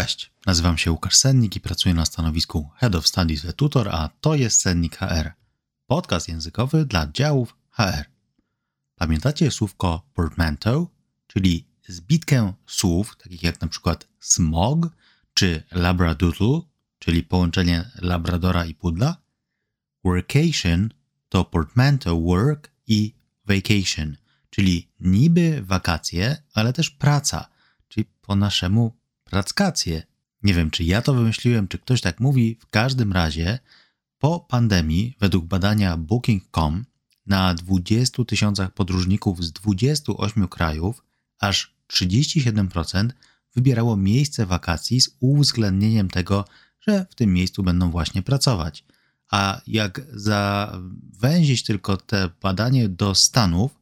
Cześć, nazywam się Łukasz Sennik i pracuję na stanowisku Head of Studies w Tutor, a to jest Sennik HR, podcast językowy dla działów HR. Pamiętacie słówko portmanteau, czyli zbitkę słów, takich jak na przykład smog czy labradoodle, czyli połączenie labradora i pudla? Workation to portmanteau work i vacation, czyli niby wakacje, ale też praca, czyli po naszemu rackacje. Nie wiem, czy ja to wymyśliłem, czy ktoś tak mówi. W każdym razie, po pandemii, według badania Booking.com, na 20 tysiącach podróżników z 28 krajów, aż 37% wybierało miejsce wakacji z uwzględnieniem tego, że w tym miejscu będą właśnie pracować. A jak zawęzić tylko te badanie do Stanów,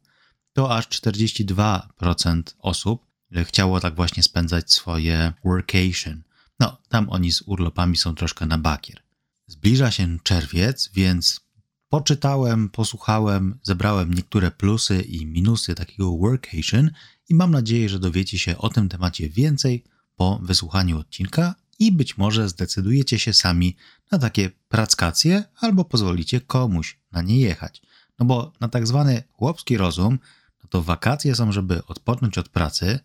to aż 42% osób chciało tak właśnie spędzać swoje workation. No, tam oni z urlopami są troszkę na bakier. Zbliża się czerwiec, więc poczytałem, posłuchałem, zebrałem niektóre plusy i minusy takiego workation i mam nadzieję, że dowiecie się o tym temacie więcej po wysłuchaniu odcinka i być może zdecydujecie się sami na takie prackacje albo pozwolicie komuś na nie jechać. No bo na tak zwany chłopski rozum, no to wakacje są, żeby odpocząć od pracy,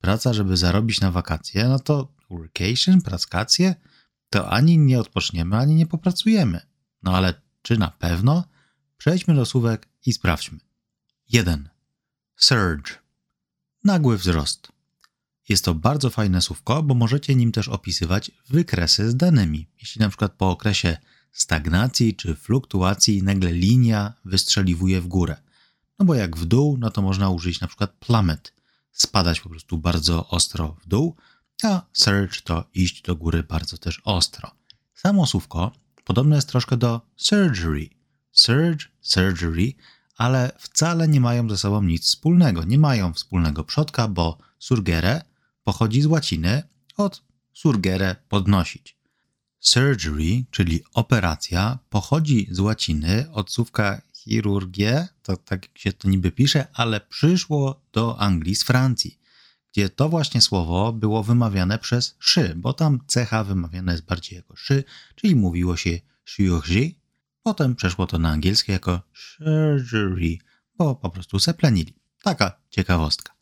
praca, żeby zarobić na wakacje, no to workation, prackacje, to ani nie odpoczniemy, ani nie popracujemy. No ale czy na pewno? Przejdźmy do słówek i sprawdźmy. 1. Surge. Nagły wzrost. Jest to bardzo fajne słówko, bo możecie nim też opisywać wykresy z danymi. Jeśli na przykład po okresie stagnacji czy fluktuacji nagle linia wystrzeliwuje w górę. No bo jak w dół, no to można użyć na przykład plummet, spadać po prostu bardzo ostro w dół, a surge to iść do góry bardzo też ostro. Samo słówko podobne jest troszkę do surgery. Surge, surgery, ale wcale nie mają ze sobą nic wspólnego. Nie mają wspólnego przodka, bo surgere pochodzi z łaciny od surgere podnosić. Surgery, czyli operacja, pochodzi z łaciny od słówka chirurgię, to tak się to niby pisze, ale przyszło do Anglii z Francji, gdzie to właśnie słowo było wymawiane przez szy, bo tam cecha wymawiana jest bardziej jako szy, czyli mówiło się chirurgie, potem przeszło to na angielskie jako surgery, bo po prostu seplenili. Taka ciekawostka.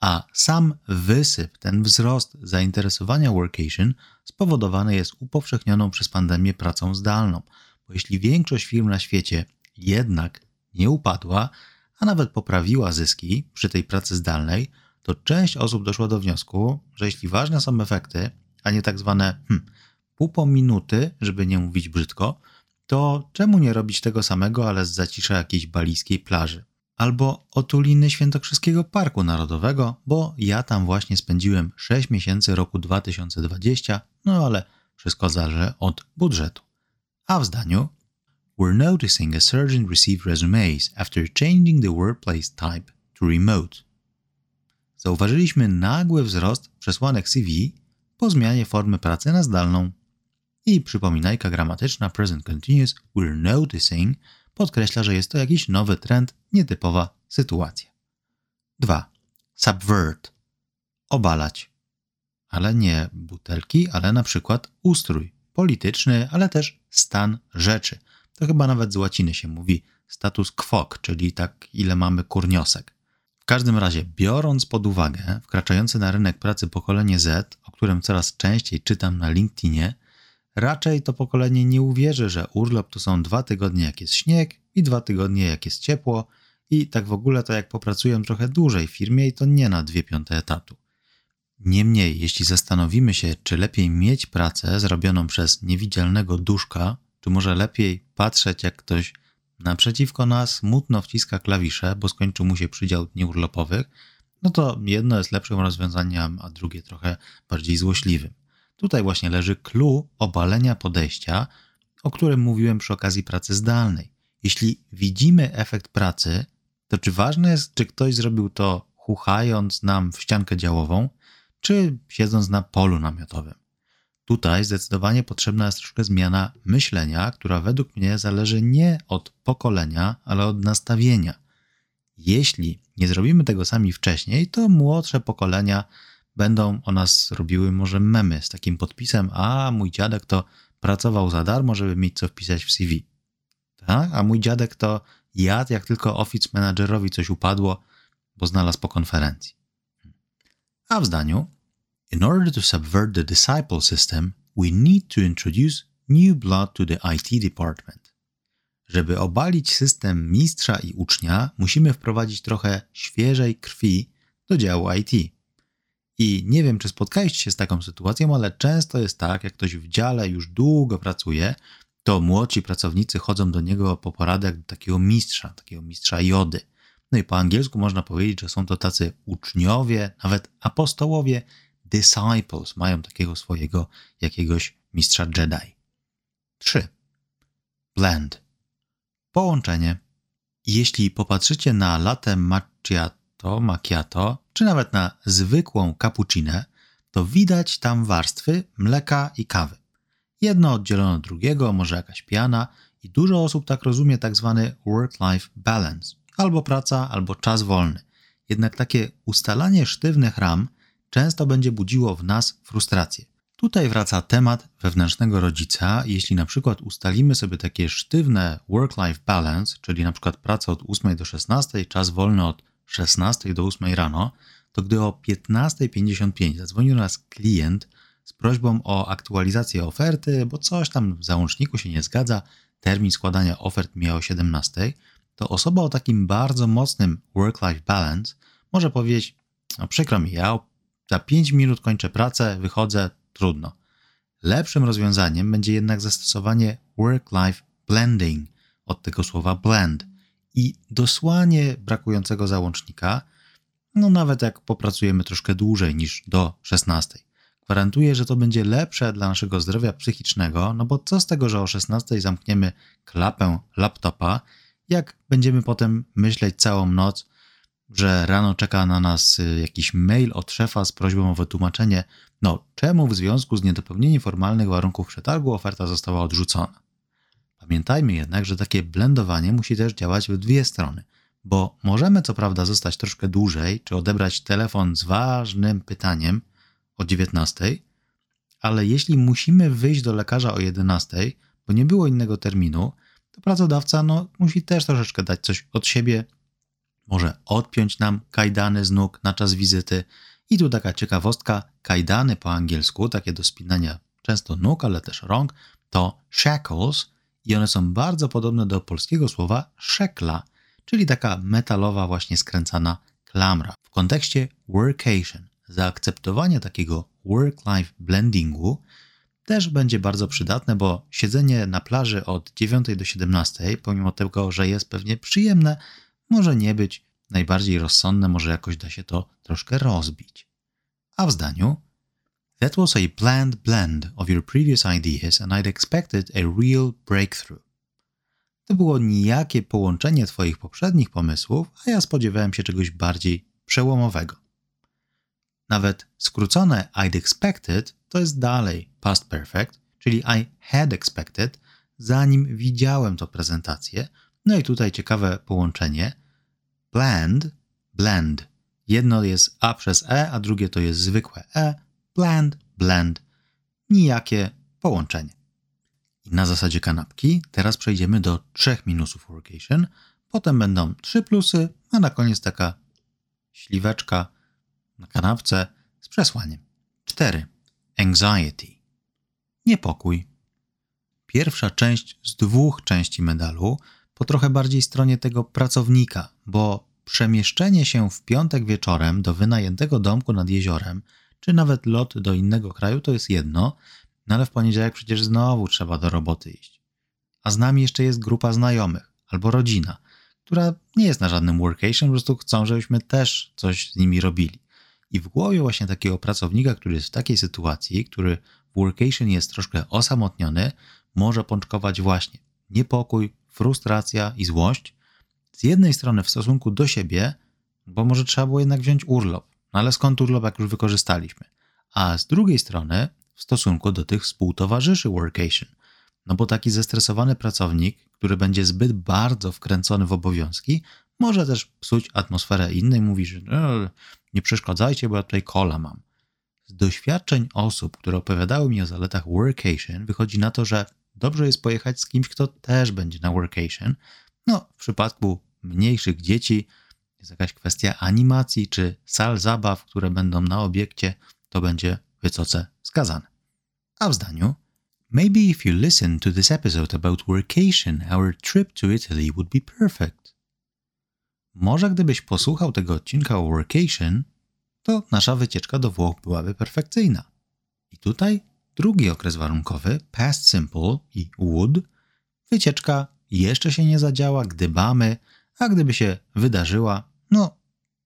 A sam wysyp, ten wzrost zainteresowania workation spowodowany jest upowszechnioną przez pandemię pracą zdalną, bo jeśli większość firm na świecie jednak nie upadła, a nawet poprawiła zyski przy tej pracy zdalnej, to część osób doszła do wniosku, że jeśli ważne są efekty, a nie tak zwane hmm, pół po minuty, żeby nie mówić brzydko, to czemu nie robić tego samego, ale z zacisza jakiejś balijskiej plaży? Albo otuliny Świętokrzyskiego Parku Narodowego, bo ja tam właśnie spędziłem 6 miesięcy roku 2020, no ale wszystko zależy od budżetu. A w zdaniu we're noticing a surge in received resumes after changing the workplace type to remote. Zauważyliśmy nagły wzrost przesłanek CV po zmianie formy pracy na zdalną. I przypominajka gramatyczna present continuous we're noticing podkreśla, że jest to jakiś nowy trend, nietypowa sytuacja. 2. Subvert. Obalać. Ale nie butelki, ale na przykład ustrój polityczny, ale też stan rzeczy. To chyba nawet z łaciny się mówi status quo, czyli tak ile mamy kurniosek. W każdym razie, biorąc pod uwagę wkraczające na rynek pracy pokolenie Z, o którym coraz częściej czytam na LinkedInie, raczej to pokolenie nie uwierzy, że urlop to są dwa tygodnie jak jest śnieg i dwa tygodnie jak jest ciepło i tak w ogóle to jak popracuję trochę dłużej w firmie i to nie na dwie piąte etatu. Niemniej, jeśli zastanowimy się, czy lepiej mieć pracę zrobioną przez niewidzialnego duszka, czy może lepiej patrzeć, jak ktoś naprzeciwko nas smutno wciska klawisze, bo skończył mu się przydział dni urlopowych, no to jedno jest lepszym rozwiązaniem, a drugie trochę bardziej złośliwym. Tutaj właśnie leży clue obalenia podejścia, o którym mówiłem przy okazji pracy zdalnej. Jeśli widzimy efekt pracy, to czy ważne jest, czy ktoś zrobił to chuchając nam w ściankę działową, czy siedząc na polu namiotowym? Tutaj zdecydowanie potrzebna jest troszkę zmiana myślenia, która według mnie zależy nie od pokolenia, ale od nastawienia. Jeśli nie zrobimy tego sami wcześniej, to młodsze pokolenia będą o nas robiły może memy z takim podpisem, a mój dziadek to pracował za darmo, żeby mieć co wpisać w CV. Tak? A mój dziadek to jadł, jak tylko office managerowi coś upadło, bo znalazł po konferencji. A w zdaniu In order to subvert the disciple system, we need to introduce new blood to the IT department. Żeby obalić system mistrza i ucznia, musimy wprowadzić trochę świeżej krwi do działu IT. I nie wiem, czy spotkaliście się z taką sytuacją, ale często jest tak, jak ktoś w dziale już długo pracuje, to młodsi pracownicy chodzą do niego po poradę do takiego mistrza, takiego mistrza jody. No i po angielsku można powiedzieć, że są to tacy uczniowie, nawet apostołowie, disciples, mają takiego swojego jakiegoś mistrza Jedi. 3. Blend. Połączenie. Jeśli popatrzycie na latte macchiato, macchiato, czy nawet na zwykłą cappuccinę, to widać tam warstwy mleka i kawy. Jedno oddzielone od drugiego, może jakaś piana i dużo osób tak rozumie tak zwany work-life balance. Albo praca, albo czas wolny. Jednak takie ustalanie sztywnych ram często będzie budziło w nas frustrację. Tutaj wraca temat wewnętrznego rodzica. Jeśli na przykład ustalimy sobie takie sztywne work-life balance, czyli na przykład praca od 8 do 16, czas wolny od 16 do 8 rano, to gdy o 15.55 zadzwoni do nas klient z prośbą o aktualizację oferty, bo coś tam w załączniku się nie zgadza, termin składania ofert mija o 17, to osoba o takim bardzo mocnym work-life balance może powiedzieć: No przykro mi, ja za 5 minut kończę pracę, wychodzę, trudno. Lepszym rozwiązaniem będzie jednak zastosowanie work-life blending od tego słowa blend i dosłanie brakującego załącznika, no nawet jak popracujemy troszkę dłużej niż do 16. Gwarantuję, że to będzie lepsze dla naszego zdrowia psychicznego, no bo co z tego, że o 16 zamkniemy klapę laptopa, jak będziemy potem myśleć całą noc, że rano czeka na nas y, jakiś mail od szefa z prośbą o wytłumaczenie, no czemu w związku z niedopełnieniem formalnych warunków przetargu oferta została odrzucona. Pamiętajmy jednak, że takie blendowanie musi też działać w dwie strony, bo możemy co prawda zostać troszkę dłużej, czy odebrać telefon z ważnym pytaniem o 19, ale jeśli musimy wyjść do lekarza o 11, bo nie było innego terminu, to pracodawca no, musi też troszeczkę dać coś od siebie, może odpiąć nam kajdany z nóg na czas wizyty. I tu taka ciekawostka, kajdany po angielsku, takie do spinania często nóg, ale też rąk, to shackles i one są bardzo podobne do polskiego słowa szekla, czyli taka metalowa właśnie skręcana klamra. W kontekście workation, zaakceptowanie takiego work-life blendingu też będzie bardzo przydatne, bo siedzenie na plaży od 9 do 17, pomimo tego, że jest pewnie przyjemne, może nie być najbardziej rozsądne, może jakoś da się to troszkę rozbić. A w zdaniu That was a planned blend of your previous ideas and I'd expected a real breakthrough. To było nijakie połączenie Twoich poprzednich pomysłów, a ja spodziewałem się czegoś bardziej przełomowego. Nawet skrócone I'd expected to jest dalej past perfect, czyli I had expected, zanim widziałem tę prezentację. No i tutaj ciekawe połączenie – blend, blend. Jedno jest A przez E, a drugie to jest zwykłe E. Blend, blend. Nijakie połączenie. I na zasadzie kanapki teraz przejdziemy do trzech minusów workation, potem będą trzy plusy, a na koniec taka śliweczka na kanapce z przesłaniem. 4. Anxiety. Niepokój. Pierwsza część z dwóch części medalu po trochę bardziej stronie tego pracownika, bo przemieszczenie się w piątek wieczorem do wynajętego domku nad jeziorem, czy nawet lot do innego kraju to jest jedno, no ale w poniedziałek przecież znowu trzeba do roboty iść. A z nami jeszcze jest grupa znajomych albo rodzina, która nie jest na żadnym workation, po prostu chcą, żebyśmy też coś z nimi robili. I w głowie właśnie takiego pracownika, który jest w takiej sytuacji, który w workation jest troszkę osamotniony, może pączkować właśnie niepokój, frustracja i złość, z jednej strony w stosunku do siebie, bo może trzeba było jednak wziąć urlop, no ale skąd urlop, jak już wykorzystaliśmy, a z drugiej strony w stosunku do tych współtowarzyszy workation, no bo taki zestresowany pracownik, który będzie zbyt bardzo wkręcony w obowiązki, może też psuć atmosferę innej, mówi, że no, nie przeszkadzajcie, bo ja tutaj kola mam. z doświadczeń osób, które opowiadały mi o zaletach workation, wychodzi na to, że dobrze jest pojechać z kimś, kto też będzie na workation. No, w przypadku mniejszych dzieci jest jakaś kwestia animacji czy sal zabaw, które będą na obiekcie, to będzie wysoce wskazane. A w zdaniu Maybe if you listen to this episode about workation, our trip to Italy would be perfect. Może gdybyś posłuchał tego odcinka o workation, to nasza wycieczka do Włoch byłaby perfekcyjna. I tutaj drugi okres warunkowy, past simple i would, wycieczka jeszcze się nie zadziała, gdybamy, a gdyby się wydarzyła, no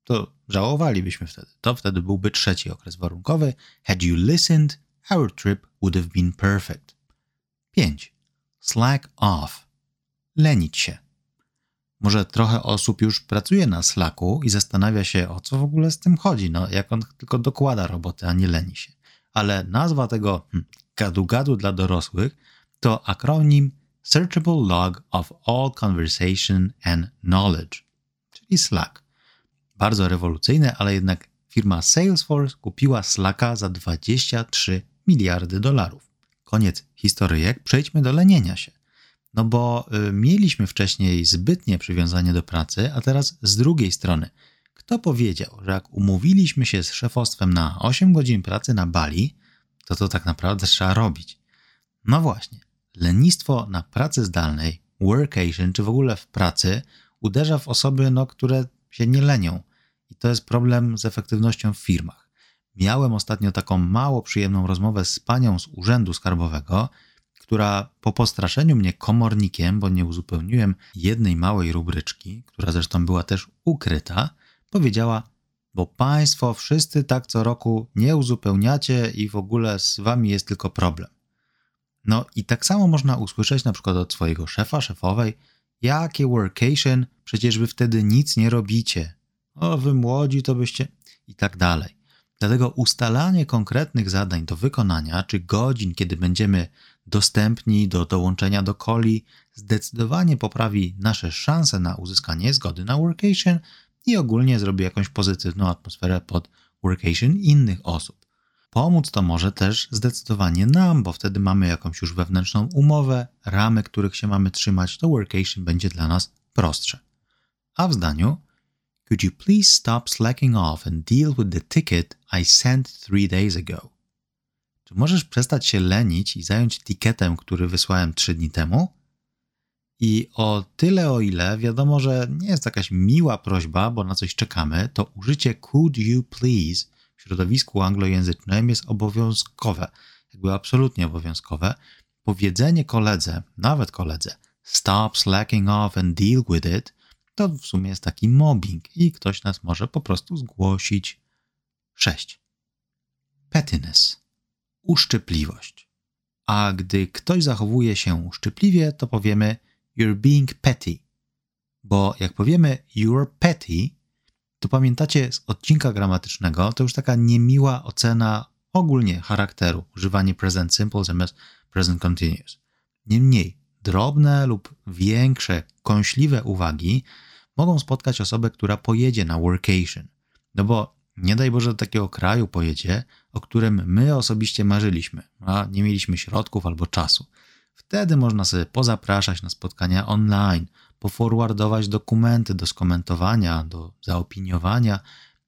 to żałowalibyśmy wtedy. To wtedy byłby trzeci okres warunkowy. Had you listened, our trip would have been perfect. 5. Slack off. Lenić się. Może trochę osób już pracuje na Slacku i zastanawia się, o co w ogóle z tym chodzi, no jak on tylko dokłada roboty, a nie leni się. Ale nazwa tego hmm, gadu-gadu dla dorosłych to akronim Searchable Log of All Conversation and Knowledge, czyli Slack. Bardzo rewolucyjne, ale jednak firma Salesforce kupiła Slacka za 23 miliardy dolarów. Koniec historyjek, przejdźmy do lenienia się. No bo y, mieliśmy wcześniej zbytnie przywiązanie do pracy, a teraz z drugiej strony. Kto powiedział, że jak umówiliśmy się z szefostwem na 8 godzin pracy na Bali, to to tak naprawdę trzeba robić? No właśnie, lenistwo na pracy zdalnej, workation, czy w ogóle w pracy uderza w osoby, no, które się nie lenią. I to jest problem z efektywnością w firmach. Miałem ostatnio taką mało przyjemną rozmowę z panią z Urzędu Skarbowego, która po postraszeniu mnie komornikiem, bo nie uzupełniłem jednej małej rubryczki, która zresztą była też ukryta, powiedziała: Bo państwo wszyscy tak co roku nie uzupełniacie i w ogóle z wami jest tylko problem. No i tak samo można usłyszeć na przykład od swojego szefa, szefowej: Jakie workation, przecież wy wtedy nic nie robicie. O, wy młodzi to byście. i tak dalej. Dlatego ustalanie konkretnych zadań do wykonania, czy godzin, kiedy będziemy dostępni do dołączenia do coli, zdecydowanie poprawi nasze szanse na uzyskanie zgody na workation i ogólnie zrobi jakąś pozytywną atmosferę pod workation innych osób. Pomóc to może też zdecydowanie nam, bo wtedy mamy jakąś już wewnętrzną umowę, ramy, których się mamy trzymać, to workation będzie dla nas prostsze. A w zdaniu Could you please stop slacking off and deal with the ticket I sent three days ago? Czy możesz przestać się lenić i zająć tikietem, który wysłałem trzy dni temu? I o tyle, o ile wiadomo, że nie jest jakaś miła prośba, bo na coś czekamy, to użycie could you please w środowisku anglojęzycznym jest obowiązkowe, jakby absolutnie obowiązkowe. Powiedzenie koledze, nawet koledze, stop slacking off and deal with it, to w sumie jest taki mobbing i ktoś nas może po prostu zgłosić. 6. Pettiness. Uszczypliwość. A gdy ktoś zachowuje się uszczypliwie, to powiemy you're being petty. Bo jak powiemy you're petty, to pamiętacie z odcinka gramatycznego, to już taka niemiła ocena ogólnie charakteru, używanie present simple zamiast present continuous. Niemniej, drobne lub większe, kąśliwe uwagi mogą spotkać osobę, która pojedzie na workation. No bo nie daj Boże do takiego kraju pojedzie, o którym my osobiście marzyliśmy, a nie mieliśmy środków albo czasu. Wtedy można sobie pozapraszać na spotkania online, poforwardować dokumenty do skomentowania, do zaopiniowania,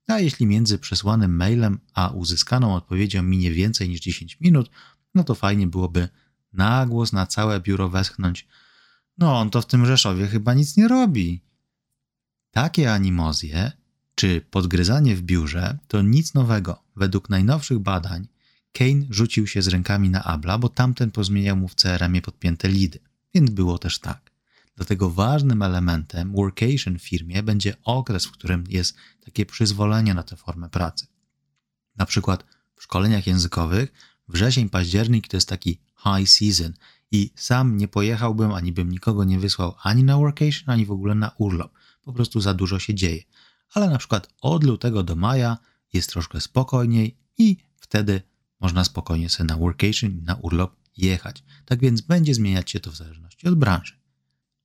a jeśli między przesłanym mailem a uzyskaną odpowiedzią minie więcej niż 10 minut, no to fajnie byłoby na głos na całe biuro westchnąć. No, on to w tym Rzeszowie chyba nic nie robi. Takie animozje czy podgryzanie w biurze to nic nowego. Według najnowszych badań Kane rzucił się z rękami na Abla, bo tamten pozmieniał mu w CRM-ie podpięte lidy, więc było też tak. Dlatego ważnym elementem workation w firmie będzie okres, w którym jest takie przyzwolenie na tę formę pracy. Na przykład w szkoleniach językowych wrzesień, październik to jest taki high season i sam nie pojechałbym, ani bym nikogo nie wysłał ani na workation, ani w ogóle na urlop. Po prostu za dużo się dzieje. Ale na przykład od lutego do maja jest troszkę spokojniej i wtedy można spokojnie sobie na workation, na urlop jechać. Tak więc będzie zmieniać się to w zależności od branży.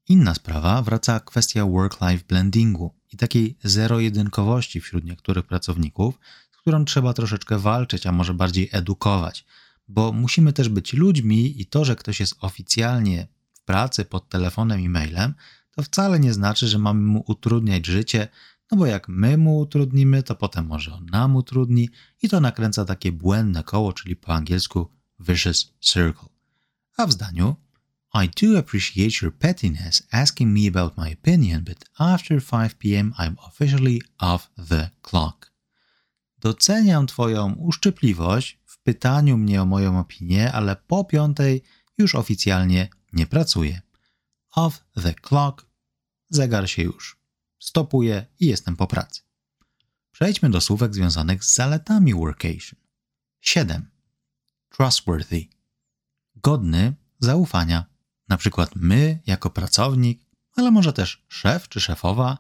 Inna sprawa, wraca kwestia work-life blendingu i takiej zero-jedynkowości wśród niektórych pracowników, którą trzeba troszeczkę walczyć, a może bardziej edukować, bo musimy też być ludźmi i to, że ktoś jest oficjalnie w pracy pod telefonem i mailem, to wcale nie znaczy, że mamy mu utrudniać życie, no bo jak my mu utrudnimy, to potem może on nam utrudni i to nakręca takie błędne koło, czyli po angielsku vicious circle. A w zdaniu I do appreciate your pettiness asking me about my opinion, but after 5 p.m. I'm officially off the clock. Doceniam Twoją uszczypliwość w pytaniu mnie o moją opinię, ale po piątej już oficjalnie nie pracuję. Off the clock, zegar się już stopuję i jestem po pracy. Przejdźmy do słówek związanych z zaletami workation. 7. Trustworthy. Godny zaufania. Na przykład my jako pracownik, ale może też szef czy szefowa.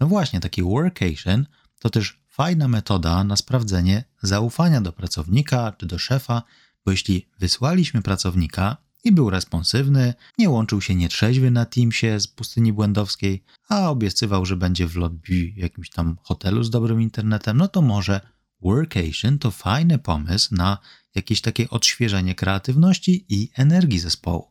No właśnie, taki workation to też fajna metoda na sprawdzenie zaufania do pracownika czy do szefa, bo jeśli wysłaliśmy pracownika i był responsywny, nie łączył się nietrzeźwy na Teamsie z pustyni błędowskiej, a obiecywał, że będzie w lobby jakimś tam hotelu z dobrym internetem, no to może workation to fajny pomysł na jakieś takie odświeżenie kreatywności i energii zespołu.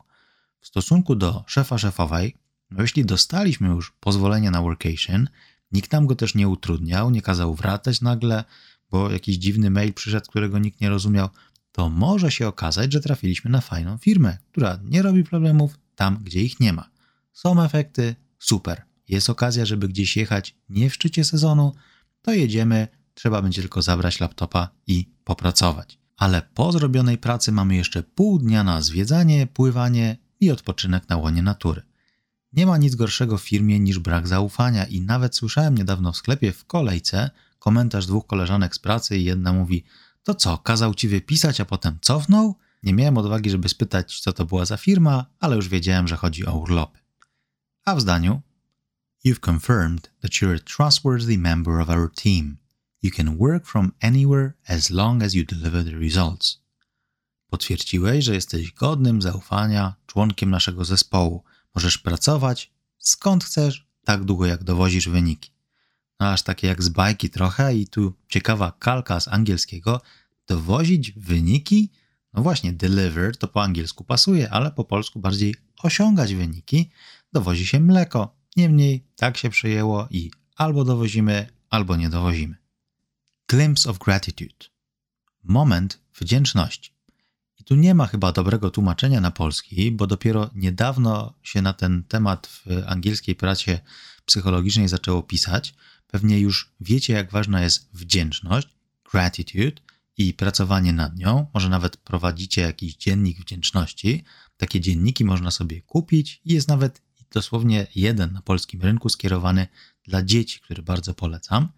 W stosunku do szefa szefowej, no jeśli dostaliśmy już pozwolenie na workation, nikt nam go też nie utrudniał, nie kazał wracać nagle, bo jakiś dziwny mail przyszedł, którego nikt nie rozumiał, to może się okazać, że trafiliśmy na fajną firmę, która nie robi problemów tam, gdzie ich nie ma. Są efekty, super. Jest okazja, żeby gdzieś jechać nie w szczycie sezonu, to jedziemy, trzeba będzie tylko zabrać laptopa i popracować. Ale po zrobionej pracy mamy jeszcze pół dnia na zwiedzanie, pływanie i odpoczynek na łonie natury. Nie ma nic gorszego w firmie niż brak zaufania i nawet słyszałem niedawno w sklepie w kolejce komentarz dwóch koleżanek z pracy i jedna mówi – to co, kazał ci wypisać, a potem cofnął? Nie miałem odwagi, żeby spytać, co to była za firma, ale już wiedziałem, że chodzi o urlopy. A w zdaniu You've confirmed that you're a trustworthy member of our team. You can work from anywhere as long as you deliver the results. Potwierdziłeś, że jesteś godnym zaufania członkiem naszego zespołu. Możesz pracować skąd chcesz, tak długo jak dowozisz wyniki no aż takie jak z bajki trochę i tu ciekawa kalka z angielskiego, dowozić wyniki, no właśnie deliver to po angielsku pasuje, ale po polsku bardziej osiągać wyniki, dowozi się mleko. Niemniej tak się przyjęło i albo dowozimy, albo nie dowozimy. Glimpse of gratitude. Moment wdzięczności. I tu nie ma chyba dobrego tłumaczenia na polski, bo dopiero niedawno się na ten temat w angielskiej pracy psychologicznej zaczęło pisać. Pewnie już wiecie, jak ważna jest wdzięczność, gratitude i pracowanie nad nią. Może nawet prowadzicie jakiś dziennik wdzięczności. Takie dzienniki można sobie kupić i jest nawet dosłownie jeden na polskim rynku skierowany dla dzieci, który bardzo polecam.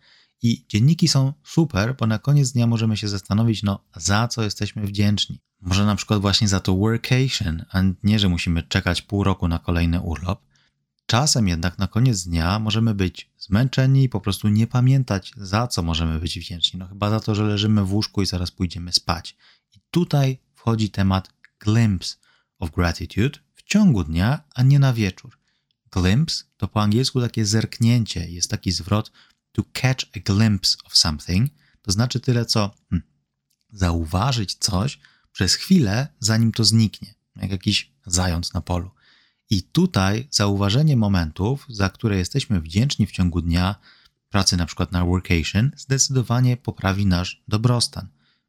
I dzienniki są super, bo na koniec dnia możemy się zastanowić, no za co jesteśmy wdzięczni. Może na przykład właśnie za to workation, a nie, że musimy czekać pół roku na kolejny urlop. Czasem jednak na koniec dnia możemy być zmęczeni i po prostu nie pamiętać, za co możemy być wdzięczni. No chyba za to, że leżymy w łóżku i zaraz pójdziemy spać. I tutaj wchodzi temat glimpse of gratitude w ciągu dnia, a nie na wieczór. Glimpse to po angielsku takie zerknięcie, jest taki zwrot to catch a glimpse of something, to znaczy tyle co hmm, zauważyć coś przez chwilę, zanim to zniknie, jak jakiś zając na polu. I tutaj zauważenie momentów, za które jesteśmy wdzięczni w ciągu dnia, pracy na przykład na workation, zdecydowanie poprawi nasz dobrostan.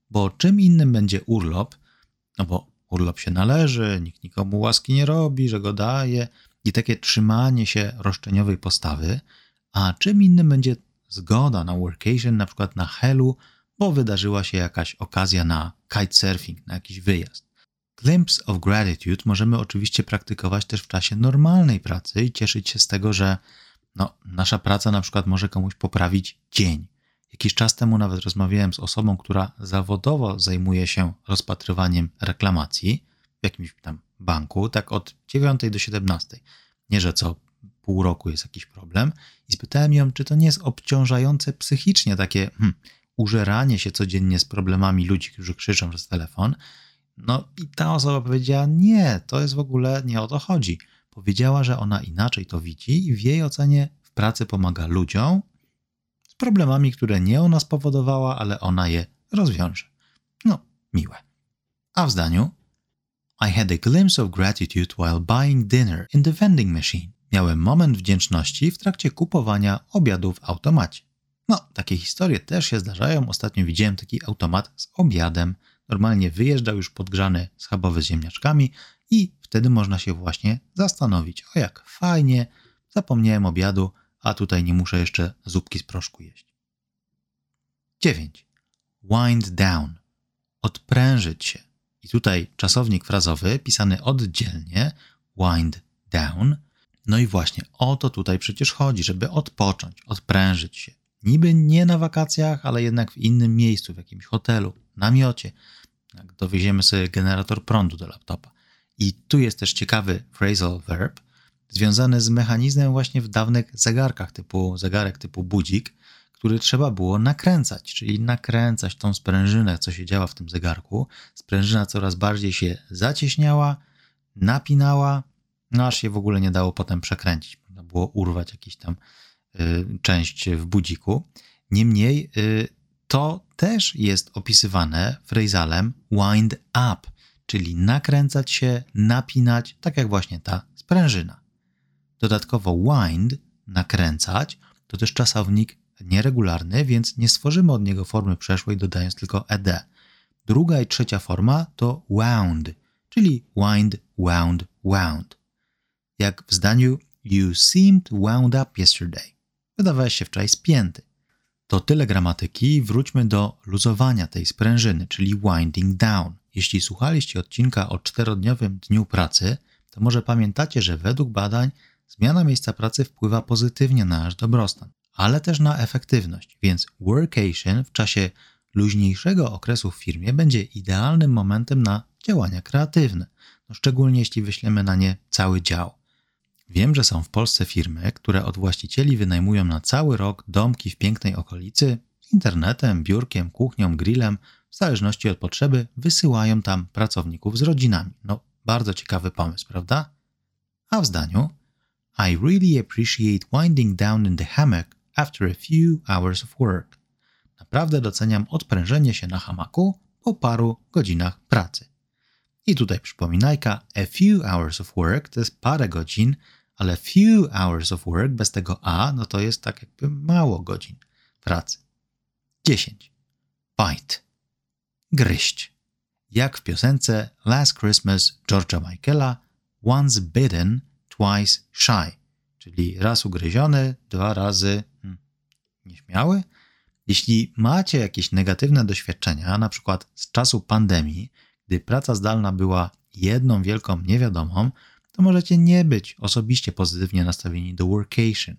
Bo czym innym będzie urlop, no bo urlop się należy, nikt nikomu łaski nie robi, że go daje i takie trzymanie się roszczeniowej postawy, a czym innym będzie zgoda na workation, na przykład na helu, bo wydarzyła się jakaś okazja na kitesurfing, na jakiś wyjazd. Glimpse of Gratitude możemy oczywiście praktykować też w czasie normalnej pracy i cieszyć się z tego, że no, nasza praca na przykład może komuś poprawić dzień. Jakiś czas temu nawet rozmawiałem z osobą, która zawodowo zajmuje się rozpatrywaniem reklamacji w jakimś tam banku, tak od 9 do 17. Nie, że co pół roku jest jakiś problem. I spytałem ją, czy to nie jest obciążające psychicznie takie hmm, użeranie się codziennie z problemami ludzi, którzy krzyczą przez telefon, no i ta osoba powiedziała: Nie, to jest w ogóle nie o to chodzi. Powiedziała, że ona inaczej to widzi i w jej ocenie w pracy pomaga ludziom, z problemami, które nie ona spowodowała, ale ona je rozwiąże. No, miłe. A w zdaniu I had a glimpse of gratitude while buying dinner in the vending machine. Miałem moment wdzięczności w trakcie kupowania obiadu w automacie. No, takie historie też się zdarzają. Ostatnio widziałem taki automat z obiadem. Normalnie wyjeżdżał już podgrzany schabowy z ziemniaczkami i wtedy można się właśnie zastanowić, o jak fajnie, zapomniałem obiadu, a tutaj nie muszę jeszcze zupki z proszku jeść. 9. Wind down. Odprężyć się. I tutaj czasownik frazowy pisany oddzielnie, wind down. No i właśnie o to tutaj przecież chodzi, żeby odpocząć, odprężyć się. Niby nie na wakacjach, ale jednak w innym miejscu, w jakimś hotelu, namiocie. Jak dowieziemy sobie generator prądu do laptopa. I tu jest też ciekawy phrasal verb, związany z mechanizmem właśnie w dawnych zegarkach typu zegarek typu budzik, który trzeba było nakręcać, czyli nakręcać tą sprężynę, co się działa w tym zegarku. Sprężyna coraz bardziej się zacieśniała, napinała, no aż się w ogóle nie dało potem przekręcić. Można było urwać jakąś tam y, część w budziku. Niemniej y, to też jest opisywane frazalem wind up, czyli nakręcać się, napinać, tak jak właśnie ta sprężyna. Dodatkowo wind, nakręcać, to też czasownik nieregularny, więc nie stworzymy od niego formy przeszłej, dodając tylko ed. Druga i trzecia forma to wound, czyli wind, wound, wound. Jak w zdaniu You seemed wound up yesterday. Wydawałeś się wczoraj spięty. To tyle gramatyki. Wróćmy do luzowania tej sprężyny, czyli winding down. Jeśli słuchaliście odcinka o czterodniowym dniu pracy, to może pamiętacie, że według badań zmiana miejsca pracy wpływa pozytywnie na nasz dobrostan, ale też na efektywność, więc workation w czasie luźniejszego okresu w firmie będzie idealnym momentem na działania kreatywne, no szczególnie jeśli wyślemy na nie cały dział. Wiem, że są w Polsce firmy, które od właścicieli wynajmują na cały rok domki w pięknej okolicy, internetem, biurkiem, kuchnią, grillem, w zależności od potrzeby, wysyłają tam pracowników z rodzinami. No, bardzo ciekawy pomysł, prawda? A w zdaniu I really appreciate winding down in the hammock after a few hours of work. Naprawdę doceniam odprężenie się na hamaku po paru godzinach pracy. I tutaj przypominajka, a few hours of work to jest parę godzin, ale few hours of work bez tego a, no to jest tak jakby mało godzin pracy. 10. Bite. Gryźć. Jak w piosence Last Christmas George'a Michaela Once bitten, twice shy, czyli raz ugryziony, dwa razy hmm, nieśmiały. Jeśli macie jakieś negatywne doświadczenia, na przykład z czasu pandemii, gdy praca zdalna była jedną wielką niewiadomą, to możecie nie być osobiście pozytywnie nastawieni do workation,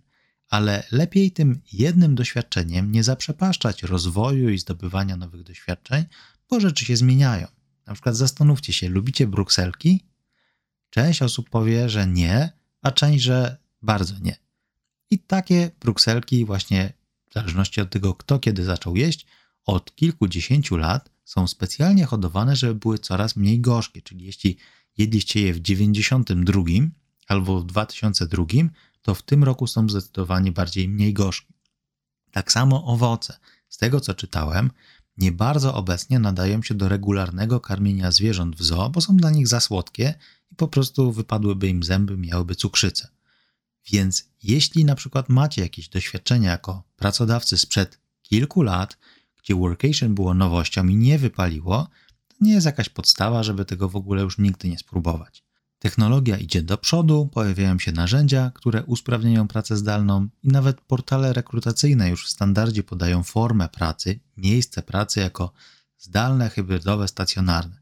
ale lepiej tym jednym doświadczeniem nie zaprzepaszczać rozwoju i zdobywania nowych doświadczeń, bo rzeczy się zmieniają. Na przykład zastanówcie się, lubicie brukselki? Część osób powie, że nie, a część, że bardzo nie. I takie brukselki właśnie, w zależności od tego, kto kiedy zaczął jeść, od kilkudziesięciu lat są specjalnie hodowane, żeby były coraz mniej gorzkie. Czyli jeśli jedliście je w 92 albo w 2002, to w tym roku są zdecydowanie bardziej mniej gorzkie. Tak samo owoce. Z tego co czytałem, nie bardzo obecnie nadają się do regularnego karmienia zwierząt w zoo, bo są dla nich za słodkie i po prostu wypadłyby im zęby, miałyby cukrzycę. Więc jeśli na przykład macie jakieś doświadczenia jako pracodawcy sprzed kilku lat, gdzie workation było nowością i nie wypaliło, nie jest jakaś podstawa, żeby tego w ogóle już nigdy nie spróbować. Technologia idzie do przodu, pojawiają się narzędzia, które usprawniają pracę zdalną i nawet portale rekrutacyjne już w standardzie podają formę pracy, miejsce pracy jako zdalne, hybrydowe, stacjonarne.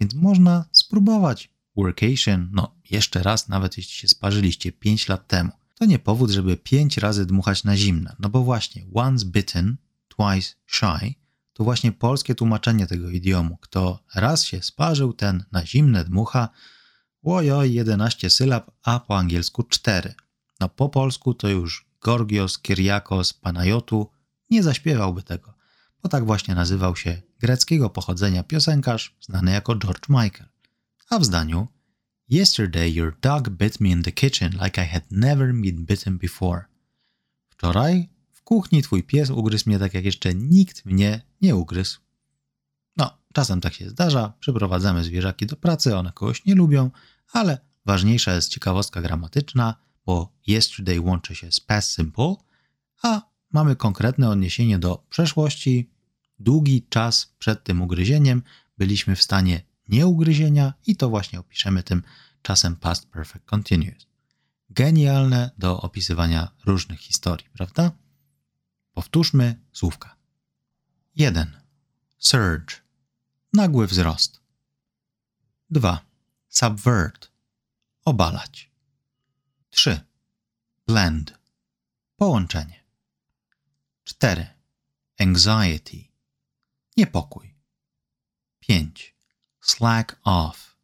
Więc można spróbować workation, no jeszcze raz, nawet jeśli się sparzyliście 5 lat temu. To nie powód, żeby 5 razy dmuchać na zimne, no bo właśnie once bitten, twice shy to właśnie polskie tłumaczenie tego idiomu. Kto raz się sparzył, ten na zimne dmucha, Łojoj, 11 sylab, a po angielsku 4. No po polsku to już Gorgios Kyriakos Panajotu nie zaśpiewałby tego, bo tak właśnie nazywał się greckiego pochodzenia piosenkarz znany jako George Michael. A w zdaniu Yesterday your dog bit me in the kitchen like I had never been bitten before. Wczoraj kuchni twój pies ugryzł mnie tak, jak jeszcze nikt mnie nie ugryzł. No, czasem tak się zdarza, przyprowadzamy zwierzaki do pracy, one kogoś nie lubią, ale ważniejsza jest ciekawostka gramatyczna, bo yesterday łączy się z past simple, a mamy konkretne odniesienie do przeszłości. Długi czas przed tym ugryzieniem byliśmy w stanie nieugryzienia i to właśnie opiszemy tym czasem past perfect continuous. Genialne do opisywania różnych historii, prawda? Powtórzmy słówka. 1. Surge. Nagły wzrost. 2. Subvert. Obalać. 3. Blend. Połączenie. 4. Anxiety. Niepokój. 5. Slack off.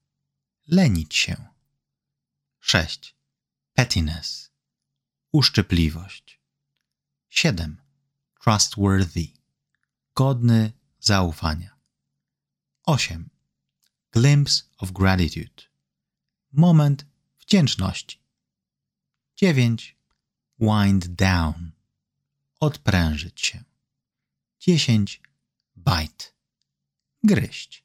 Lenić się. 6. Pettiness. Uszczypliwość. 7. Trustworthy. Godny zaufania. 8. Glimpse of gratitude. Moment wdzięczności. 9. Wind down. Odprężyć się. 10. Bite. Gryźć.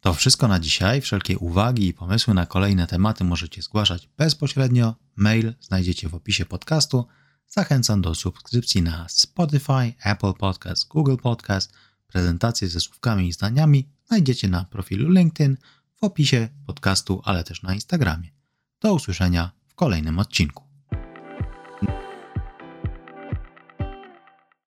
To wszystko na dzisiaj. Wszelkie uwagi i pomysły na kolejne tematy możecie zgłaszać bezpośrednio. Mail znajdziecie w opisie podcastu. Zachęcam do subskrypcji na Spotify, Apple Podcast, Google Podcast. Prezentacje ze słówkami i zdaniami znajdziecie na profilu LinkedIn, w opisie podcastu, ale też na Instagramie. Do usłyszenia w kolejnym odcinku.